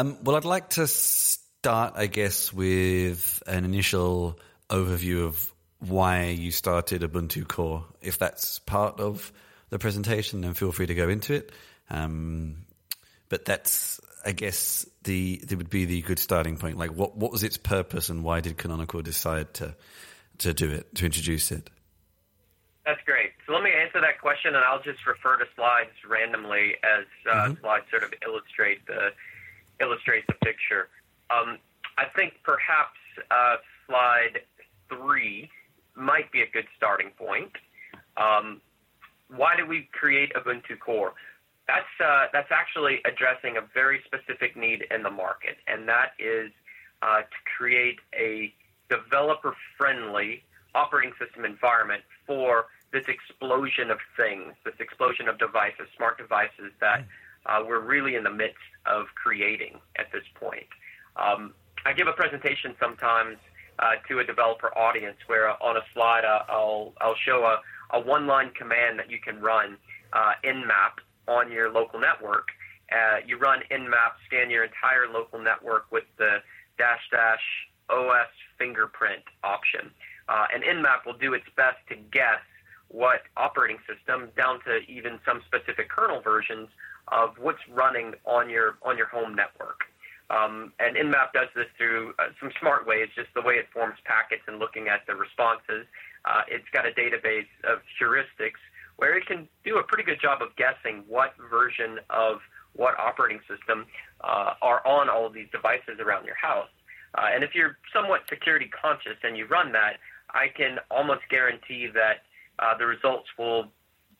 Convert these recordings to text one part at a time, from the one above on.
Um, well, I'd like to start, I guess, with an initial overview of why you started Ubuntu Core. If that's part of the presentation, then feel free to go into it. Um, but that's, I guess, the that would be the good starting point. Like, what what was its purpose, and why did Canonical decide to to do it, to introduce it? That's great. So let me answer that question, and I'll just refer to slides randomly as uh, mm-hmm. slides sort of illustrate the illustrate the picture. Um, I think perhaps uh, slide three might be a good starting point. Um, why did we create Ubuntu Core? That's uh, that's actually addressing a very specific need in the market, and that is uh, to create a developer-friendly operating system environment for this explosion of things, this explosion of devices, smart devices that uh, we're really in the midst of creating at this point. Um, I give a presentation sometimes uh, to a developer audience where uh, on a slide uh, I'll I'll show a, a one line command that you can run uh, nmap on your local network. Uh, you run nmap, scan your entire local network with the dash dash OS fingerprint option, uh, and nmap will do its best to guess what operating system, down to even some specific kernel versions of what's running on your on your home network. Um, and Nmap does this through uh, some smart ways, just the way it forms packets and looking at the responses. Uh, it's got a database of heuristics where it can do a pretty good job of guessing what version of what operating system uh, are on all of these devices around your house. Uh, and if you're somewhat security conscious and you run that, I can almost guarantee that uh, the results will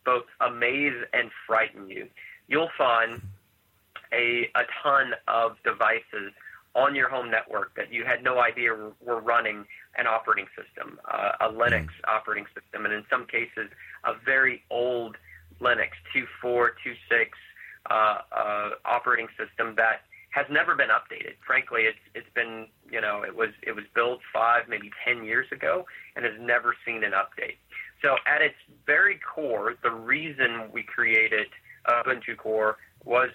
both amaze and frighten you. You'll find a, a ton of devices on your home network that you had no idea were running an operating system, uh, a Linux mm. operating system, and in some cases, a very old Linux 2.4, 2.6 uh, uh, operating system that has never been updated. Frankly, it's it's been you know it was it was built five maybe ten years ago and has never seen an update. So at its very core, the reason we created Ubuntu Core was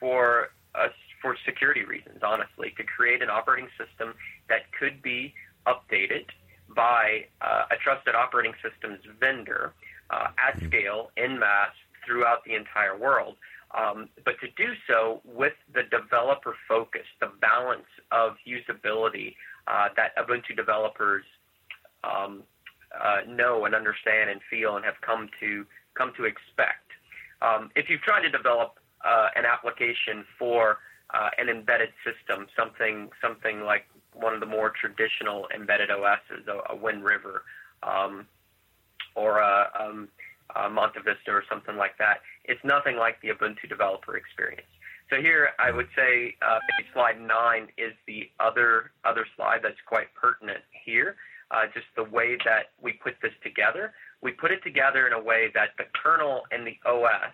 for us for security reasons, honestly, to create an operating system that could be updated by uh, a trusted operating systems vendor uh, at scale, in mass, throughout the entire world. Um, but to do so with the developer focus, the balance of usability uh, that Ubuntu developers um, uh, know and understand and feel and have come to come to expect. Um, if you've tried to develop uh, an application for uh, an embedded system, something something like one of the more traditional embedded OSs, a, a Wind River, um, or a, um, a MontaVista, or something like that, it's nothing like the Ubuntu developer experience. So here, I would say uh, slide nine is the other other slide that's quite pertinent here. Uh, just the way that we put this together. We put it together in a way that the kernel and the OS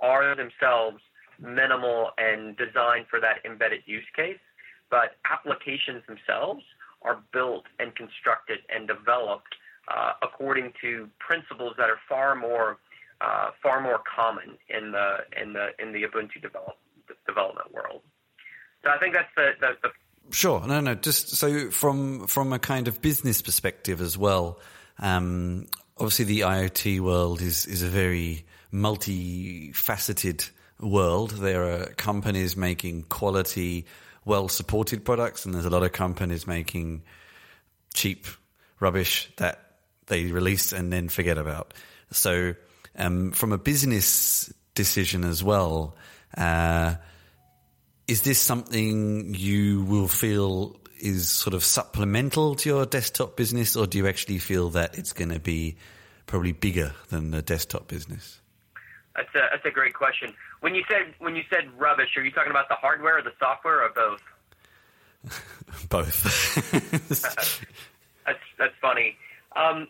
are themselves minimal and designed for that embedded use case, but applications themselves are built and constructed and developed uh, according to principles that are far more uh, far more common in the in the in the Ubuntu develop, development world. So I think that's the, the, the Sure. No, no. Just so from from a kind of business perspective as well. Um, obviously, the IoT world is is a very multifaceted world. There are companies making quality, well supported products, and there's a lot of companies making cheap rubbish that they release and then forget about. So, um, from a business decision as well, uh, is this something you will feel is sort of supplemental to your desktop business, or do you actually feel that it's going to be probably bigger than the desktop business? That's a that's a great question. When you said when you said rubbish, are you talking about the hardware or the software or both? both. that's that's funny. Um,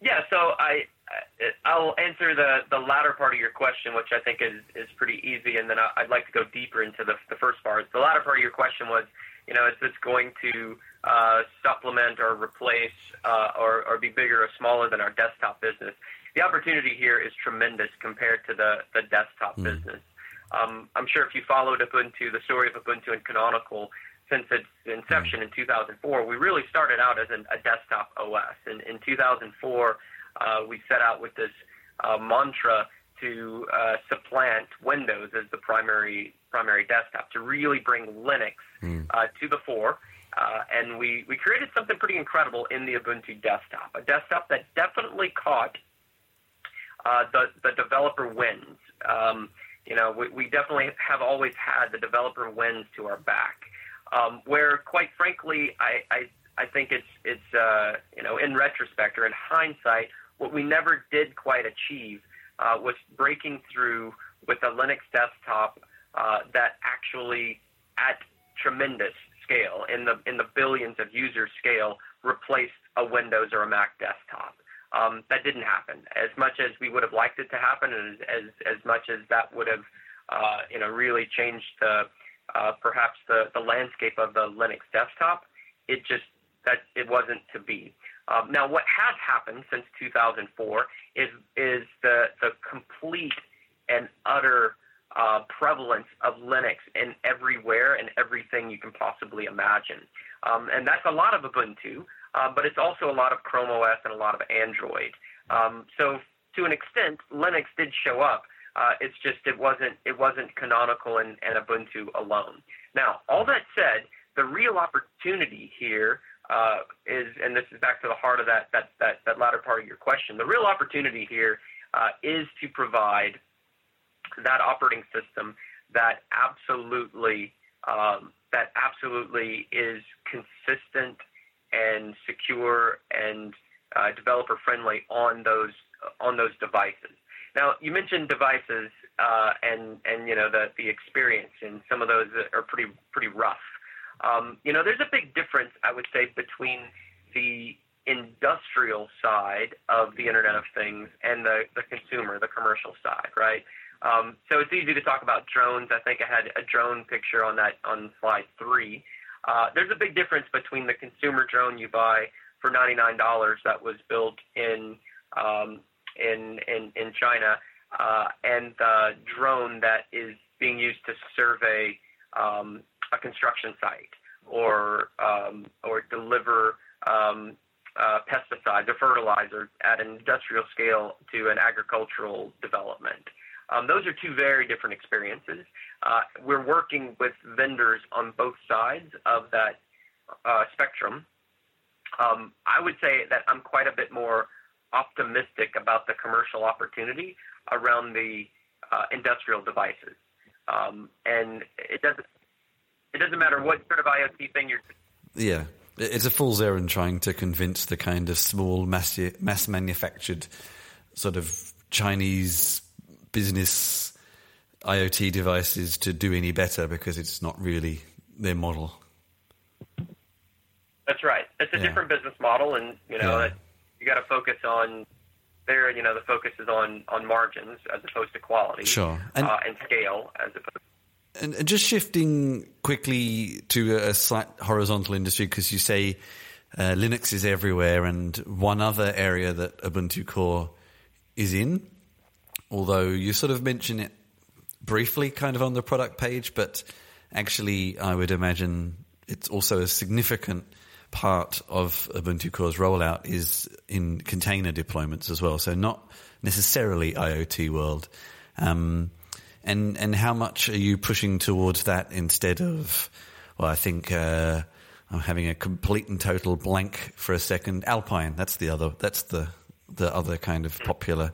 yeah, so I I'll answer the the latter part of your question, which I think is is pretty easy, and then I'd like to go deeper into the the first part. The latter part of your question was, you know, is this going to uh, supplement or replace uh, or or be bigger or smaller than our desktop business? the opportunity here is tremendous compared to the, the desktop mm. business. Um, I'm sure if you followed Ubuntu, the story of Ubuntu and Canonical since its inception in 2004, we really started out as an, a desktop OS. And in 2004, uh, we set out with this uh, mantra to uh, supplant Windows as the primary primary desktop, to really bring Linux mm. to the fore. Uh, and we, we created something pretty incredible in the Ubuntu desktop, a desktop that definitely caught uh, the, the developer wins. Um, you know, we, we definitely have always had the developer wins to our back. Um, where, quite frankly, I, I, I think it's, it's uh, you know, in retrospect or in hindsight, what we never did quite achieve uh, was breaking through with a Linux desktop uh, that actually, at tremendous scale, in the in the billions of user scale, replaced a Windows or a Mac desktop. Um, that didn't happen. As much as we would have liked it to happen, and as as much as that would have, uh, you know, really changed the uh, perhaps the, the landscape of the Linux desktop, it just that it wasn't to be. Um, now, what has happened since 2004 is is the the complete and utter uh, prevalence of Linux in everywhere and everything you can possibly imagine. Um, and that's a lot of Ubuntu, uh, but it's also a lot of Chrome OS and a lot of Android. Um, so to an extent, Linux did show up. Uh, it's just it wasn't it wasn't Canonical and, and Ubuntu alone. Now, all that said, the real opportunity here uh, is, and this is back to the heart of that that that, that latter part of your question. The real opportunity here uh, is to provide that operating system that absolutely um, that absolutely is consistent and secure and uh, developer friendly on those on those devices. Now you mentioned devices uh, and and you know the the experience and some of those are pretty pretty rough. Um, you know there's a big difference I would say between the industrial side of the Internet of Things and the the consumer the commercial side right. Um, so it's easy to talk about drones. I think I had a drone picture on that on slide three. Uh, there's a big difference between the consumer drone you buy for $99 that was built in um, in, in in China uh, and the drone that is being used to survey um, a construction site or um, or deliver um, uh, pesticides or fertilizer at an industrial scale to an agricultural development. Um, those are two very different experiences. Uh, we're working with vendors on both sides of that uh, spectrum. Um, I would say that I'm quite a bit more optimistic about the commercial opportunity around the uh, industrial devices. Um, and it doesn't it doesn't matter what sort of IoT thing you're. Yeah, it's a fool's errand trying to convince the kind of small mass mass manufactured sort of Chinese business IoT devices to do any better because it's not really their model. That's right. It's a yeah. different business model, and you know yeah. you got to focus on there. You know the focus is on on margins as opposed to quality, sure, and, uh, and scale as opposed. And just shifting quickly to a slight horizontal industry because you say uh, Linux is everywhere, and one other area that Ubuntu Core is in although you sort of mention it briefly kind of on the product page, but actually I would imagine it's also a significant part of Ubuntu Core's rollout is in container deployments as well. So not necessarily IoT world. Um, and and how much are you pushing towards that instead of? Well, I think uh, I'm having a complete and total blank for a second. Alpine. That's the other. That's the the other kind of popular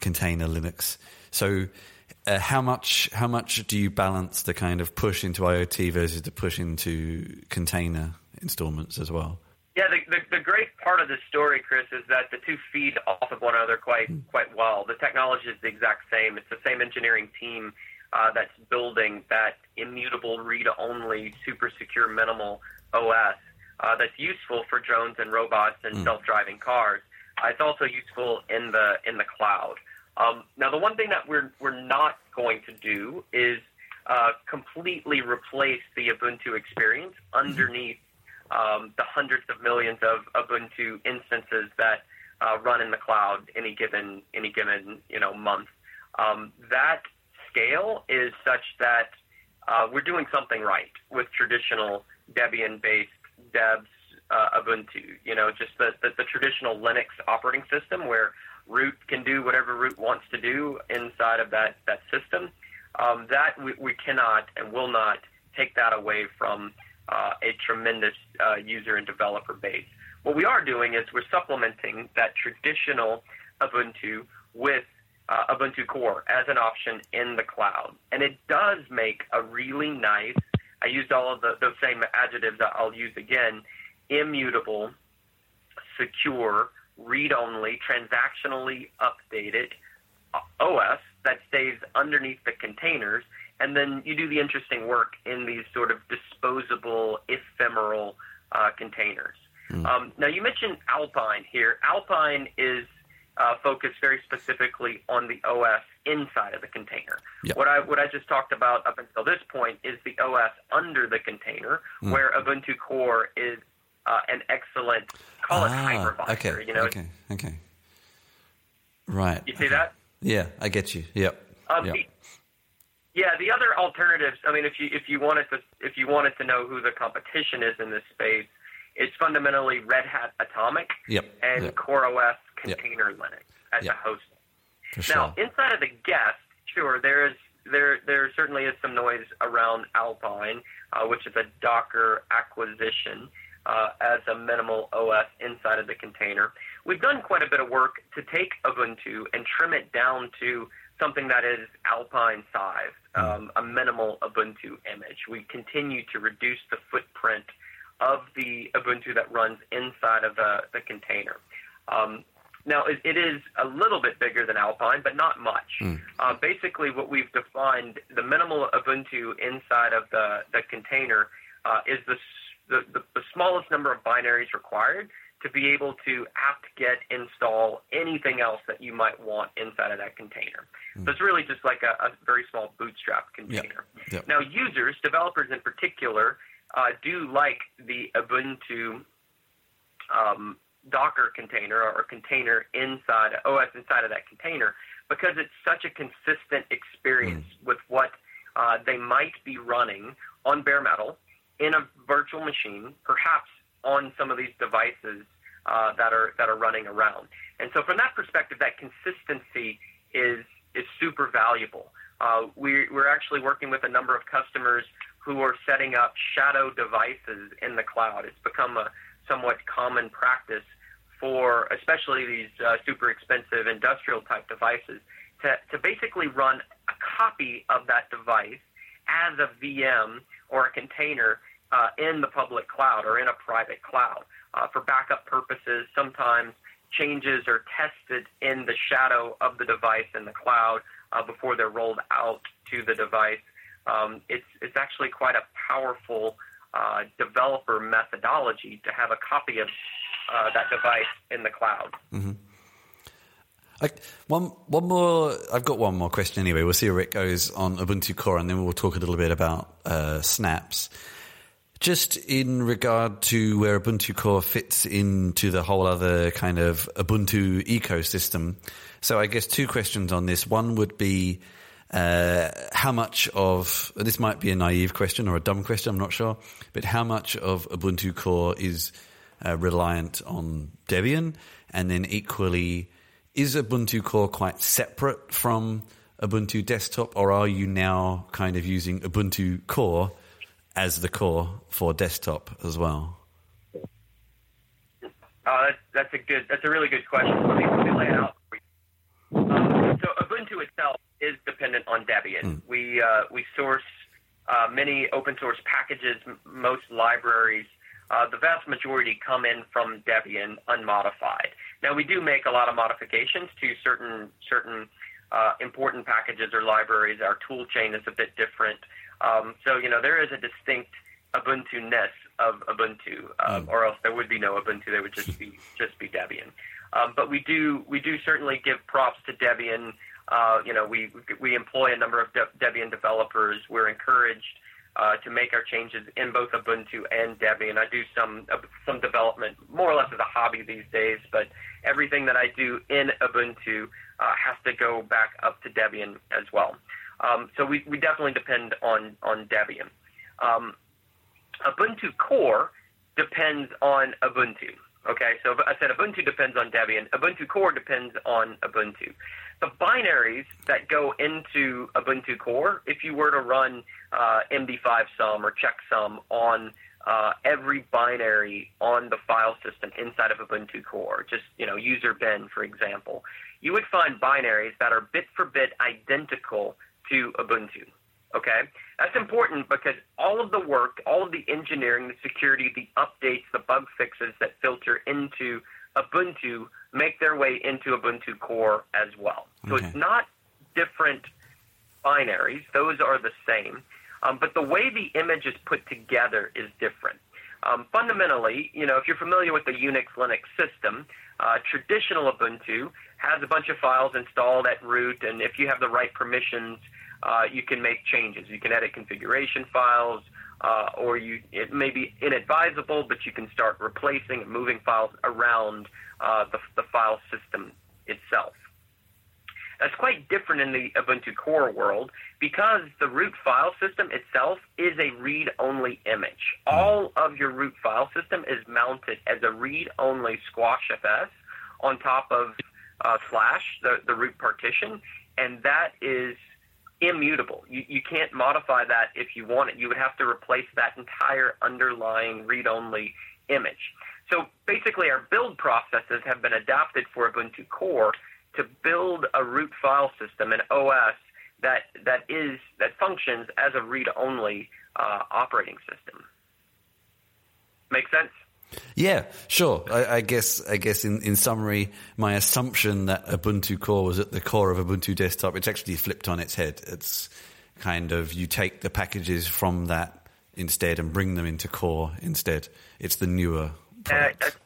container Linux. So, uh, how much how much do you balance the kind of push into IoT versus the push into container installments as well? Yeah, the, the, the great part of the story, Chris, is that the two feed off of one another quite mm. quite well. The technology is the exact same. It's the same engineering team uh, that's building that immutable read-only, super secure, minimal OS uh, that's useful for drones and robots and mm. self-driving cars. Uh, it's also useful in the in the cloud. Um, now, the one thing that we're we're not going to do is uh, completely replace the Ubuntu experience underneath um, the hundreds of millions of Ubuntu instances that uh, run in the cloud any given any given you know month. Um, that scale is such that uh, we're doing something right with traditional Debian-based Debs uh, Ubuntu. You know, just the, the, the traditional Linux operating system where root can do whatever root wants to do inside of that that system. Um, that we, we cannot and will not take that away from uh, a tremendous uh, user and developer base. What we are doing is we're supplementing that traditional Ubuntu with uh, Ubuntu Core as an option in the cloud. And it does make a really nice, I used all of the, those same adjectives that I'll use again, immutable, secure, read only, transactionally updated uh, OS that stays underneath the containers. And then you do the interesting work in these sort of disposable, ephemeral uh, containers. Mm. Um, now, you mentioned Alpine here. Alpine is uh, focused very specifically on the OS inside of the container. Yep. What I what I just talked about up until this point is the OS under the container, mm. where Ubuntu Core is uh, an excellent call it ah, hypervisor. Okay, you know, okay, okay. Right. You see okay. that? Yeah, I get you. Yep. Um, yep. The, yeah, the other alternatives. I mean, if you if you wanted to if you wanted to know who the competition is in this space, it's fundamentally Red Hat Atomic yep. and yep. CoreOS Container yep. Linux as yep. a host. For now, sure. inside of the guest, sure, there is there there certainly is some noise around Alpine, uh, which is a Docker acquisition uh, as a minimal OS inside of the container. We've done quite a bit of work to take Ubuntu and trim it down to something that is Alpine size, hmm. um, a minimal Ubuntu image. We continue to reduce the footprint of the Ubuntu that runs inside of the, the container. Um, now, it, it is a little bit bigger than Alpine, but not much. Mm. Uh, basically, what we've defined, the minimal Ubuntu inside of the, the container uh, is the, the, the smallest number of binaries required to be able to apt-get install anything else that you might want inside of that container. Mm. So it's really just like a, a very small bootstrap container. Yep. Yep. Now, users, developers in particular, uh, do like the Ubuntu um, Docker container or container inside OS inside of that container because it's such a consistent experience mm. with what uh, they might be running on bare metal in a virtual machine, perhaps on some of these devices uh, that are that are running around. And so, from that perspective, that consistency is is super valuable. Uh, we, we're actually working with a number of customers who are setting up shadow devices in the cloud. It's become a somewhat common practice for especially these uh, super expensive industrial type devices to, to basically run a copy of that device as a VM or a container uh, in the public cloud or in a private cloud uh, for backup purposes. Sometimes changes are tested in the shadow of the device in the cloud uh, before they're rolled out to the device. Um, it's it's actually quite a powerful uh, developer methodology to have a copy of uh, that device in the cloud. Mm-hmm. I, one one more. I've got one more question anyway. We'll see where it goes on Ubuntu Core, and then we'll talk a little bit about uh, snaps. Just in regard to where Ubuntu Core fits into the whole other kind of Ubuntu ecosystem. So I guess two questions on this. One would be uh, how much of this might be a naive question or a dumb question, I'm not sure, but how much of Ubuntu Core is uh, reliant on Debian, and then equally, is Ubuntu Core quite separate from Ubuntu Desktop, or are you now kind of using Ubuntu Core as the core for desktop as well? Uh, that's, that's a good. That's a really good question. Let me, let me lay it out. Um, so Ubuntu itself is dependent on Debian. Mm. We uh, we source uh, many open source packages. M- most libraries, uh, the vast majority come in from Debian unmodified. Now we do make a lot of modifications to certain certain uh, important packages or libraries. Our tool chain is a bit different. Um, so you know there is a distinct Ubuntu-ness of Ubuntu, um, mm. or else there would be no Ubuntu. There would just be just be Debian. Um, but we do we do certainly give props to Debian. Uh, you know, we we employ a number of De- Debian developers. We're encouraged uh, to make our changes in both Ubuntu and Debian. I do some uh, some development more or less as a hobby these days, but everything that I do in Ubuntu uh, has to go back up to Debian as well. Um, so we, we definitely depend on, on Debian. Um, Ubuntu Core depends on Ubuntu. Okay, so I said Ubuntu depends on Debian. Ubuntu Core depends on Ubuntu. The binaries that go into Ubuntu Core, if you were to run uh, MD5 sum or checksum on uh, every binary on the file system inside of Ubuntu Core, just you know user bin for example, you would find binaries that are bit for bit identical to Ubuntu. Okay, that's important because all of the work, all of the engineering, the security, the updates, the bug fixes that filter into Ubuntu make their way into Ubuntu Core as well. So Okay. it's not different binaries; those are the same. Um, but the way the image is put together is different. Um, fundamentally, you know, if you're familiar with the Unix Linux system, uh, traditional Ubuntu has a bunch of files installed at root, and if you have the right permissions, uh, you can make changes. You can edit configuration files, uh, or you it may be inadvisable, but you can start replacing and moving files around uh, the, the file system itself. That's quite different in the Ubuntu Core world because the root file system itself is a read-only image. All of your root file system is mounted as a read-only squashfs on top of uh, slash, the, the root partition, and that is immutable. You, you can't modify that if you want it. You would have to replace that entire underlying read-only image. So basically, our build processes have been adapted for Ubuntu Core to build a root file system, an OS that that is that functions as a read-only uh, operating system. Make sense? Yeah, sure. I, I guess I guess in, in summary, my assumption that Ubuntu Core was at the core of Ubuntu Desktop, it's actually flipped on its head. It's kind of you take the packages from that instead and bring them into Core instead. It's the newer Uh, product. that's,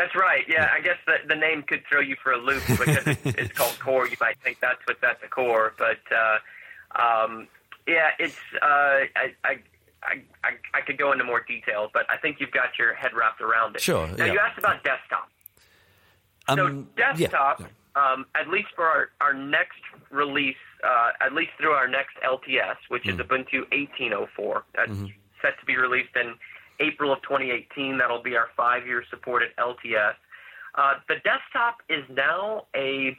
that's right. Yeah, I guess the, the name could throw you for a loop because it's, it's called Core. You might think that's what's at the core, but uh, um, yeah, it's. Uh, I, I, I, I, could go into more detail, but I think you've got your head wrapped around it. Sure, Now yeah. you asked about desktop. So Um, yeah, desktop, yeah. Um, at least for our, our next release, uh, at least through our next LTS, which Mm. is Ubuntu 1804, that's Mm-hmm. set to be released in April of 2018. That'll be our five-year supported LTS. Uh, the desktop is now a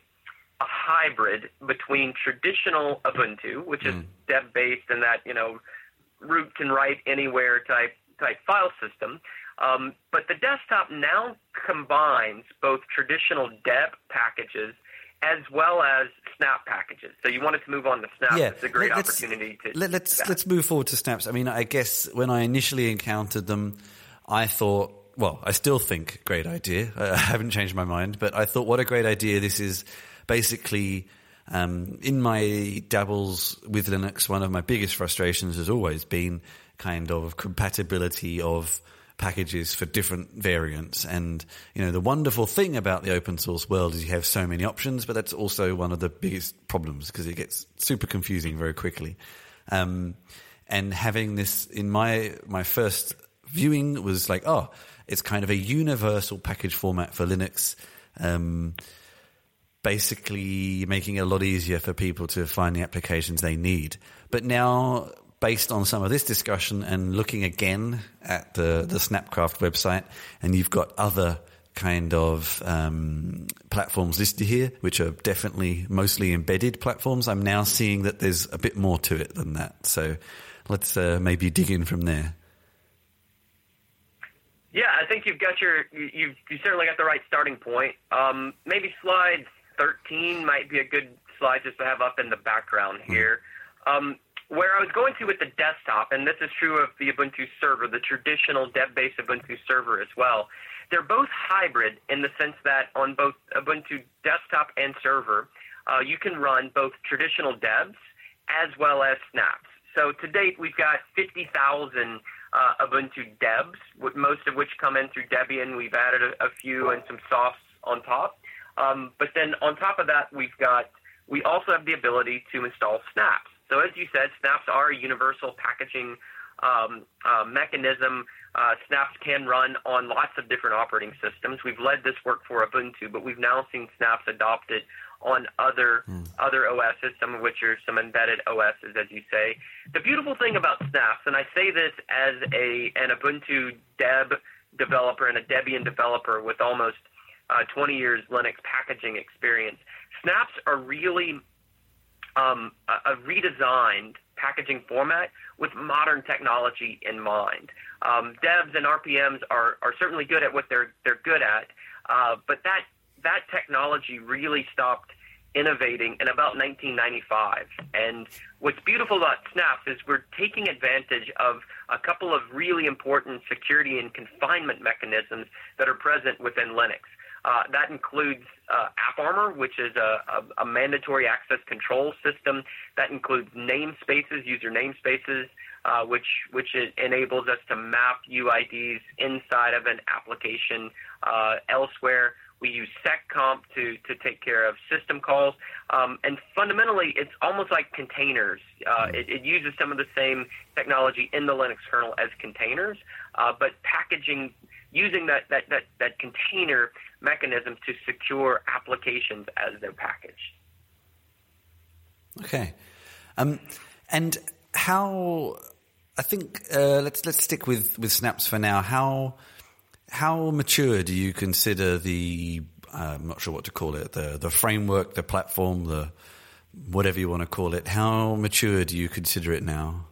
a hybrid between traditional Ubuntu, which is deb based and that you know root can write anywhere type type file system. Um, but the desktop now combines both traditional deb packages as well as snap packages. So you wanted to move on to snap. yeah, It's a great let- let's- opportunity to let, us that. let's move forward to snaps. I mean, I guess when I initially encountered them, I thought, well, I still think great idea. I haven't changed my mind, but I thought, what a great idea this is. Basically, um, in my dabbles with Linux, one of my biggest frustrations has always been kind of compatibility of packages for different variants. And, you know, the wonderful thing about the open source world is you have so many options, but that's also one of the biggest problems because it gets super confusing very quickly. Um, and having this in my, my first viewing was like, oh, it's kind of a universal package format for Linux. Um, basically making it a lot easier for people to find the applications they need. But now, based on some of this discussion and looking again at the, the Snapcraft website, and you've got other kind of um, platforms listed here, which are definitely mostly embedded platforms, I'm now seeing that there's a bit more to it than that. So let's uh, maybe dig in from there. Yeah, I think you've got your you you've, you certainly got the right starting point. Um, maybe slide 13 might be a good slide just to have up in the background here. Um, where I was going to with the desktop, and this is true of the Ubuntu server, the traditional deb-based Ubuntu server as well. They're both hybrid in the sense that on both Ubuntu desktop and server, uh, you can run both traditional debs as well as snaps. So to date, we've got 50,000 uh, Ubuntu with most of which come in through Debian. We've added a, a few and some softs on top. Um, but then on top of that, we've got we also have the ability to install snaps. So as you said, snaps are a universal packaging um, uh, mechanism. Uh, snaps can run on lots of different operating systems. We've led this work for Ubuntu, but we've now seen snaps adopted on other mm. other OSs, some of which are some embedded OSs, as you say. The beautiful thing about snaps, and I say this as a an Ubuntu Deb developer and a Debian developer with almost uh, 20 years Linux packaging experience, snaps are really um, a, a redesigned packaging format with modern technology in mind. Um, debs and RPMs are, are certainly good at what they're they're good at, uh, but that that technology really stopped innovating in about 1995. And what's beautiful about Snaps is we're taking advantage of a couple of really important security and confinement mechanisms that are present within Linux. Uh, that includes uh, AppArmor, which is a, a, a, mandatory access control system. That includes namespaces, user namespaces, uh, which which enables us to map UIDs inside of an application uh, elsewhere. We use seccomp to, to take care of system calls. Um, and fundamentally, it's almost like containers. Uh, it, it, uses some of the same technology in the Linux kernel as containers, uh, but packaging using that, that, that, that container mechanism to secure applications as they're packaged. Okay. Um, and how, I think, uh, let's, let's stick with, with snaps for now. How, how mature do you consider the, uh, I'm not sure what to call it, the, the framework, the platform, the, whatever you want to call it, how mature do you consider it now?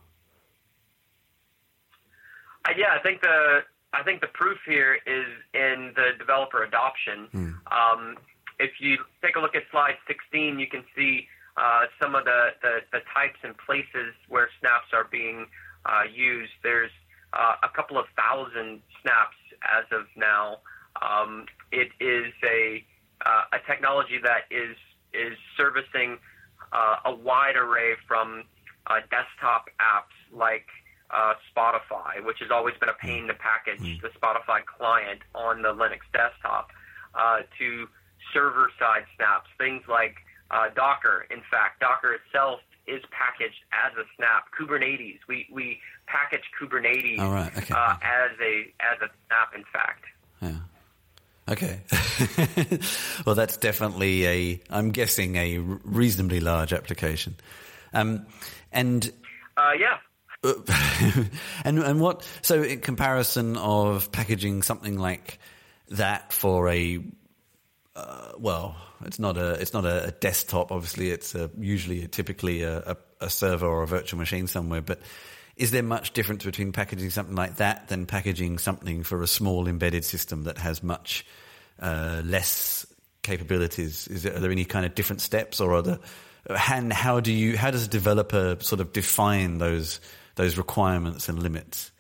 Uh, yeah, I think the I think the proof here is in the developer adoption. Mm. Um, if you take a look at slide 16, you can see uh, some of the, the, the, types and places where snaps are being uh, used. There's uh, a couple of thousand snaps as of now. Um, it is a, uh, a technology that is, is servicing uh, a wide array from uh, desktop apps like uh, Spotify, which has always been a pain to package mm. the Spotify client on the Linux desktop, uh, to server side snaps, things like uh, Docker. In fact, Docker itself is packaged as a snap. Kubernetes, we, we package Kubernetes oh, right. okay. uh, as a as a snap. In fact. Yeah. Okay. well, that's definitely a. I'm guessing a reasonably large application. Um, and uh, yeah, and and what so in comparison of packaging something like that for a uh, well it's not a it's not a, desktop obviously it's a, usually a, typically a, a, server or a virtual machine somewhere but is there much difference between packaging something like that than packaging something for a small embedded system that has much uh, less capabilities? Is there, are there any kind of different steps or are there and how do you how does a developer sort of define those those requirements and limits?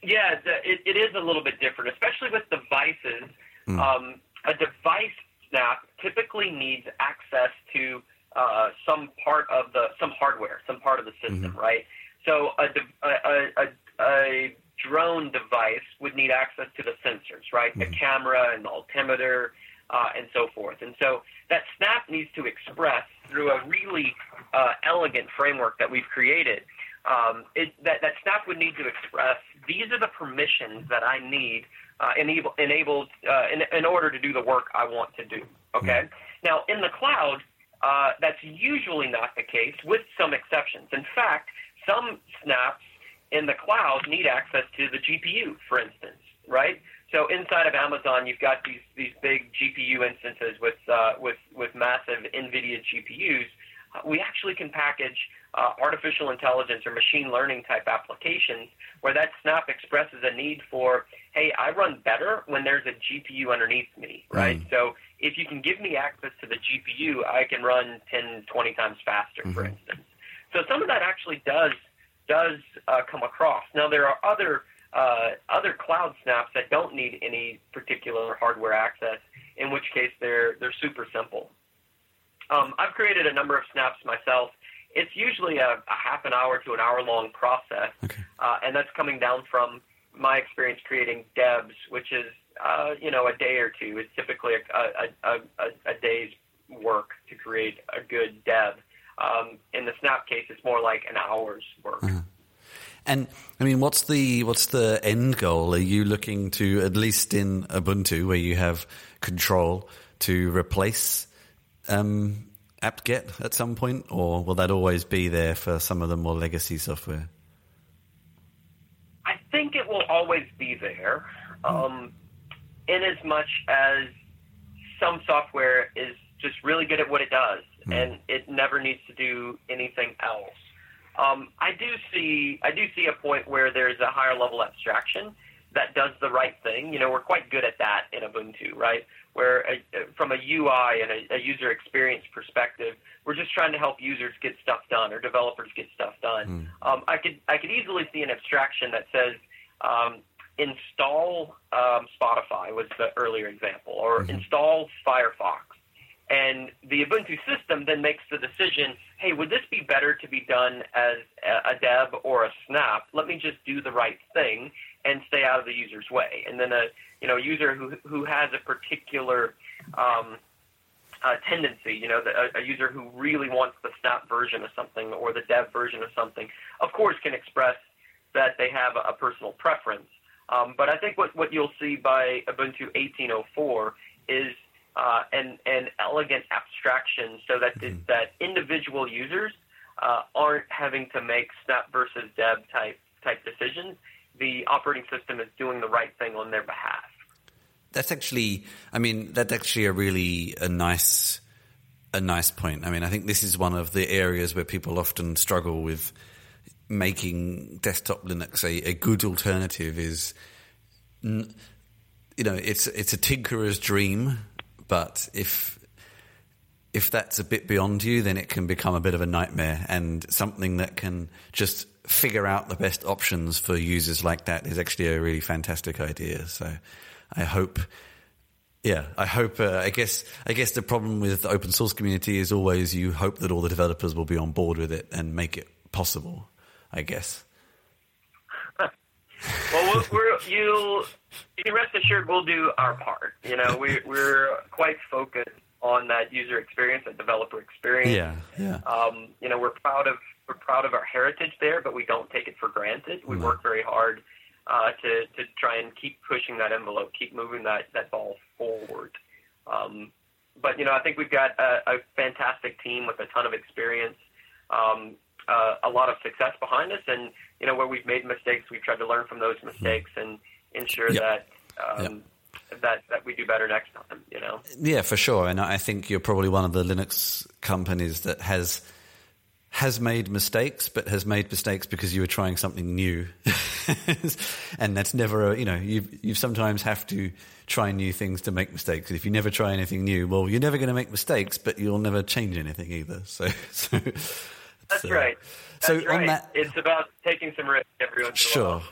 Yeah, it, it is a little bit different, especially with devices. Mm. Um, a device snap typically needs access to uh, some part of the some hardware, some part of the system, mm-hmm. right? So a, a, a, a, drone device would need access to the sensors, right? Mm-hmm. The camera and the altimeter uh, and so forth. And so that snap needs to express through a really uh, elegant framework that we've created. Um, it, that, that snap would need to express these are the permissions that I need uh, enable, enabled uh, in, in, order to do the work I want to do. Okay. Mm-hmm. Now in the cloud, uh, that's usually not the case, with some exceptions. In fact, some snaps in the cloud need access to the GPU, for instance, inside of Amazon, you've got these these big GPU instances with uh, with with massive NVIDIA GPUs. We actually can package uh, artificial intelligence or machine learning type applications where that snap expresses a need for, hey, I run better when there's a GPU underneath me, right? Mm. So if you can give me access to the GPU, I can run 10, 20 times faster, mm-hmm. for instance. So some of that actually does does uh, come across. Now there are other uh, other cloud snaps that don't need any particular hardware access, in which case they're they're super simple. Um, I've created a number of snaps myself. It's usually a, a half an hour to an hour long process, okay. uh, and that's coming down from my experience creating Debs, which is uh, you know a day or two. It's typically a, a, a, a day's work to create a good Deb. Um, in the Snap case, it's more like an hour's work. Uh-huh. And I mean, what's the what's the end goal? Are you looking to at least in Ubuntu, where you have control, to replace um, apt-get at some point, or will that always be there for some of the more legacy software? I think it will always be there, um, in as much as some software is just really good at what it does, mm. and it never needs to do anything else. Um, I do see I do see a point where there's a higher level abstraction that does the right thing. You know, we're quite good at that in Ubuntu, right? Where a, from a UI and a, a, user experience perspective, we're just trying to help users get stuff done or developers get stuff done. Mm. Um, I could I could easily see an abstraction that says um, install um, Spotify was the earlier example, or mm-hmm. install Firefox. And the Ubuntu system then makes the decision, hey, would this be better to be done as a deb or a snap? Let me just do the right thing and stay out of the user's way. And then a you know user who who has a particular um, uh, tendency, you know, the, a, a user who really wants the snap version of something or the deb version of something, of course, can express that they have a, a personal preference. Um, but I think what, what you'll see by Ubuntu 18.04 is uh, an, an elegant abstraction so that mm-hmm. that individual users uh, aren't having to make snap versus deb type type decisions. The operating system is doing the right thing on their behalf. That's actually, I mean, that's actually a really a nice a nice point. I mean, I think this is one of the areas where people often struggle with making desktop Linux a, a good alternative. Is you know, it's it's a tinkerer's dream but if if that's a bit beyond you, then it can become a bit of a nightmare. And something that can just figure out the best options for users like that is actually a really fantastic idea. So I hope, yeah, I hope. Uh, I guess I guess the problem with the open source community is always you hope that all the developers will be on board with it and make it possible. I guess. well, you rest assured we'll do our part. You know, we, we're quite focused on that user experience, that developer experience. Yeah, yeah. Um, you know, we're proud of we're proud of our heritage there, but we don't take it for granted. We no. work very hard uh, to to try and keep pushing that envelope, keep moving that that ball forward. Um, but you know, I think we've got a, a fantastic team with a ton of experience. Um, uh, a lot of success behind us, and you know where we've made mistakes, we've tried to learn from those mistakes and ensure yep. that um, yep. that that we do better next time. You know. Yeah, for sure, and I think you're probably one of the Linux companies that has has made mistakes, but has made mistakes because you were trying something new, and that's never a, you know you you sometimes have to try new things to make mistakes. If you never try anything new, well, you're never going to make mistakes, but you'll never change anything either. So, so that's uh, right. That's so right. on that, it's about taking some risk every once Sure.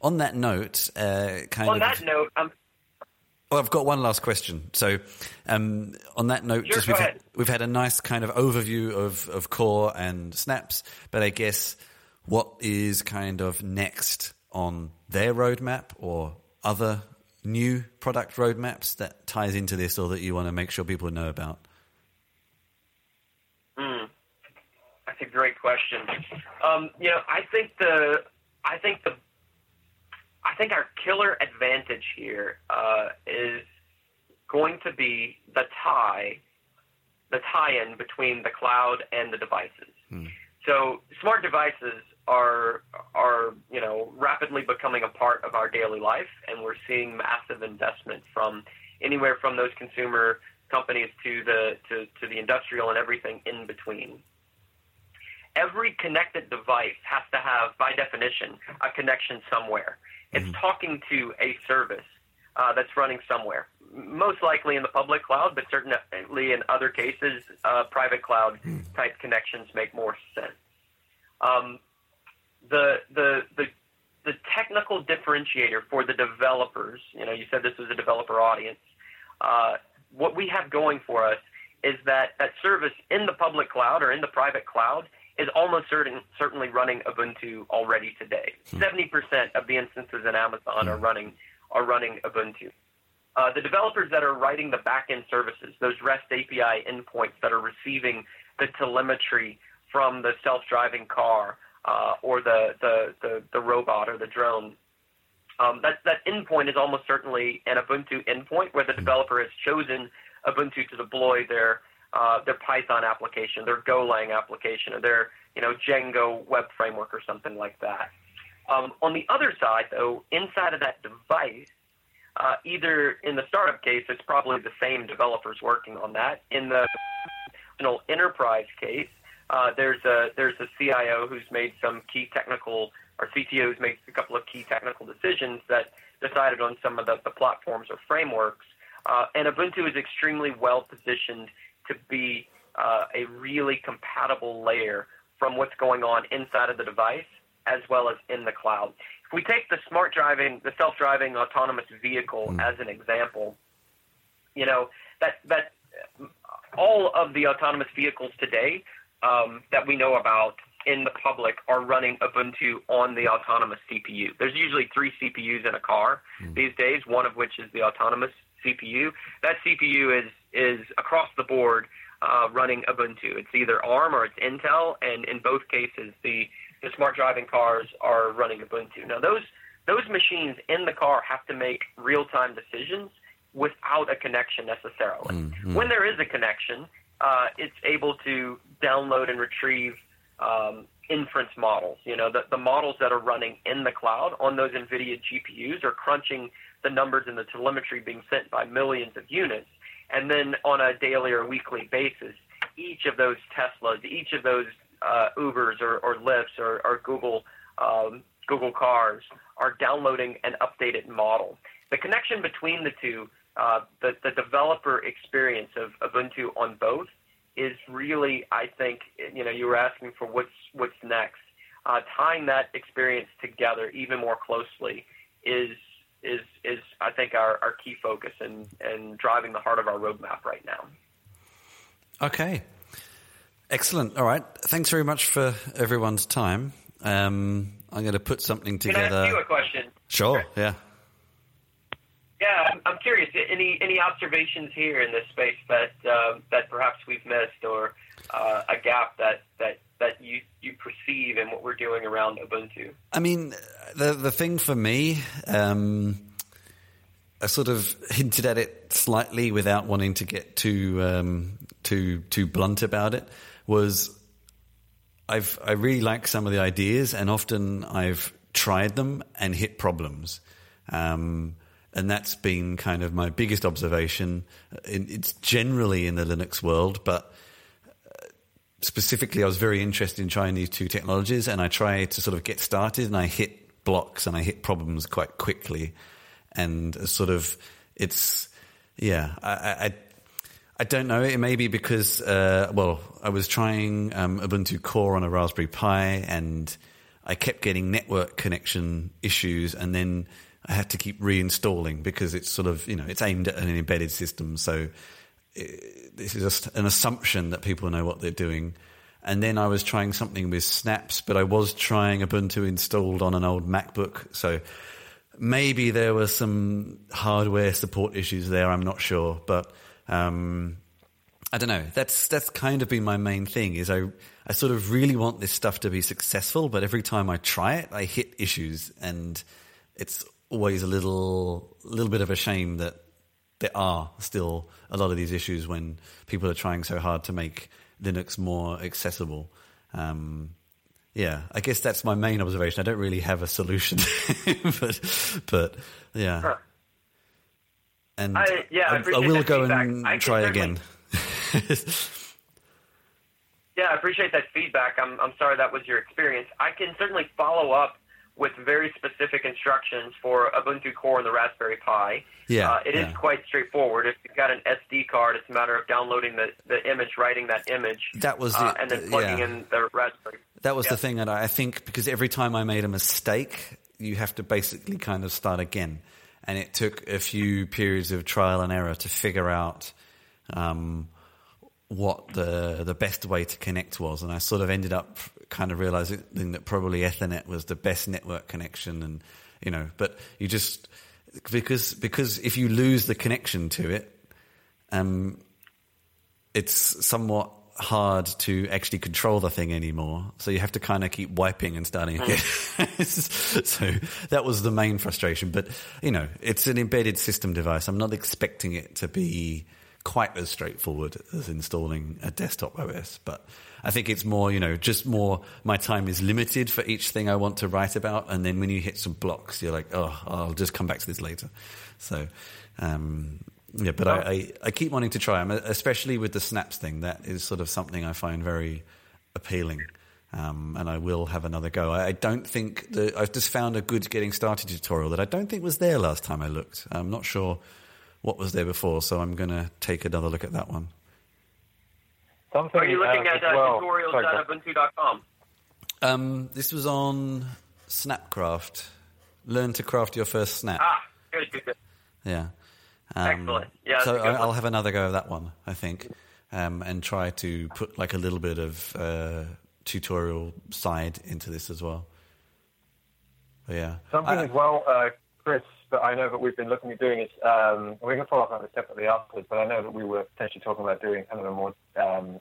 On that note, uh, kind on of. that note, um, well, I've got one last question. So, um, on that note, sure, just we've had, we've had a nice kind of overview of, of core and snaps, but I guess what is kind of next on their roadmap or other new product roadmaps that ties into this or that you want to make sure people know about? That's a great question. Um, you know, I think the, I think the, I think our killer advantage here uh, is going to be the tie, the tie-in between the cloud and the devices. Hmm. So smart devices are are you know rapidly becoming a part of our daily life, and we're seeing massive investment from anywhere from those consumer companies to the to, to the industrial and everything in between every connected device has to have, by definition, a connection somewhere. It's mm-hmm. talking to a service uh, that's running somewhere. Most likely in the public cloud, but certainly in other cases, uh, private cloud mm. type connections make more sense. Um, the, the, the, the technical differentiator for the developers, you know, you said this was a developer audience. Uh, what we have going for us is that that service in the public cloud or in the private cloud is almost certain, certainly running Ubuntu already today. Hmm. Seventy percent of the instances in Amazon are hmm. running are running Ubuntu. Uh, the developers that are writing the backend services, those REST API endpoints that are receiving the telemetry from the self-driving car uh, or the, the, the, the, robot or the drone, um, that, that endpoint is almost certainly an Ubuntu endpoint where the hmm. developer has chosen Ubuntu to deploy their uh, their Python application, their Golang application, or their you know Django web framework or something like that. Um, on the other side, though, inside of that device, uh, either in the startup case, it's probably the same developers working on that. In the you know, enterprise case, uh, there's a there's a CIO who's made some key technical or CTO who's made a couple of key technical decisions that decided on some of the, the platforms or frameworks. Uh, and Ubuntu is extremely well positioned to be uh, a really compatible layer from what's going on inside of the device as well as in the cloud. If we take the smart driving, the self-driving autonomous vehicle mm. as an example, you know that that all of the autonomous vehicles today um, that we know about in the public are running Ubuntu on the autonomous CPU. There's usually three CPUs in a car mm. these days, one of which is the autonomous CPU. That CPU is is across the board uh, running Ubuntu. It's either ARM or it's Intel, and in both cases, the the smart driving cars are running Ubuntu. Now, those those machines in the car have to make real time decisions without a connection necessarily. Mm-hmm. When there is a connection, uh, it's able to download and retrieve um, inference models. You know, the, the models that are running in the cloud on those NVIDIA GPUs are crunching the numbers and the telemetry being sent by millions of units. And then on a daily or weekly basis, each of those Teslas, each of those uh, Ubers or, or Lyfts or, or Google um, Google Cars are downloading an updated model. The connection between the two, uh, the, the developer experience of Ubuntu on both, is really, I think, you know, you were asking for what's what's next. Uh, tying that experience together even more closely is is is I think our, our key focus and and driving the heart of our roadmap right now. Okay, excellent. All right, thanks very much for everyone's time. Um, I'm going to put something together. Can I ask you a question? Sure. Yeah. Yeah, I'm, I'm curious. Any any observations here in this space that uh, that perhaps we've missed, or uh, a gap that that that you you perceive in what we're doing around Ubuntu? I mean, the the thing for me, um, I sort of hinted at it slightly without wanting to get too um, too too blunt about it. Was I've I really like some of the ideas, and often I've tried them and hit problems. Um, and that's been kind of my biggest observation. It's generally in the Linux world, but specifically, I was very interested in trying these two technologies, and I tried to sort of get started, and I hit blocks and I hit problems quite quickly, and sort of it's yeah, I, I I don't know. It may be because, uh, well, I was trying um, Ubuntu Core on a Raspberry Pi, and I kept getting network connection issues, and then I had to keep reinstalling because it's sort of you know it's aimed at an embedded system, so this is just an assumption that people know what they're doing. And then I was trying something with Snaps, but I was trying Ubuntu installed on an old MacBook, so maybe there were some hardware support issues there. I'm not sure, but um, I don't know. That's that's kind of been my main thing. Is I I sort of really want this stuff to be successful, but every time I try it, I hit issues, and it's always a little little bit of a shame that there are still a lot of these issues when people are trying so hard to make Linux more accessible. Um, yeah, I guess that's my main observation. I don't really have a solution, but but yeah. Huh. And I, yeah, I, I, will go feedback. and try again. yeah, I appreciate that feedback. I'm I'm sorry that was your experience. I can certainly follow up with very specific instructions for Ubuntu Core and the Raspberry Pi. Yeah, uh, it yeah. is quite straightforward. If you've got an SD card, it's a matter of downloading the, the image, writing that image, that was uh, and then plugging yeah. in the Raspberry. That was yeah. the thing that I think because every time I made a mistake, you have to basically kind of start again, and it took a few periods of trial and error to figure out. Um, what the the best way to connect was, and I sort of ended up kind of realizing that probably Ethernet was the best network connection, and you know, but you just because because if you lose the connection to it, um, it's somewhat hard to actually control the thing anymore. So you have to kind of keep wiping and starting again. so that was the main frustration. But you know, it's an embedded system device. I'm not expecting it to be quite as straightforward as installing a desktop OS, but I think it's more, you know, just more my time is limited for each thing I want to write about. And then when you hit some blocks, you're like, oh, I'll just come back to this later. So, um, yeah, but I, I, I, keep wanting to try them, especially with the snaps thing. That is sort of something I find very appealing. Um, and I will have another go. I, I don't think that I've just found a good getting started tutorial that I don't think was there last time I looked. I'm not sure what was there before, so I'm going to take another look at that one. Something Are you looking at uh, well. tutorials.ubuntu.com? Um, this was on Snapcraft. Learn to craft your first snap. Ah, good, good, good. Yeah. Um, Excellent. Yeah. So I, will have another go of that one, I think, um, and try to put like a little bit of uh, tutorial side into this as well. But yeah. Something I, as well, uh, Chris, that I know that we've been looking at doing is um, we can follow up on this separately afterwards. But I know that we were potentially talking about doing kind of a more um,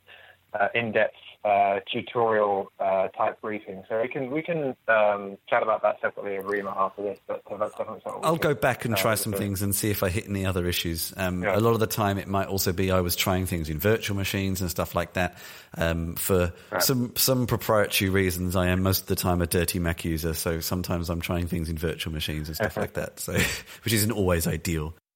uh, in-depth uh, tutorial uh, type briefing. So we can we can um, chat about that separately in Rima after this. But that's definitely something. I'll go back and try some things and see if I hit any other issues. Um, yeah. A lot of the time, it might also be I was trying things in virtual machines and stuff like that. Um, for right. some some proprietary reasons, I am most of the time a dirty Mac user. So sometimes I'm trying things in virtual machines and stuff like that. So which isn't always ideal.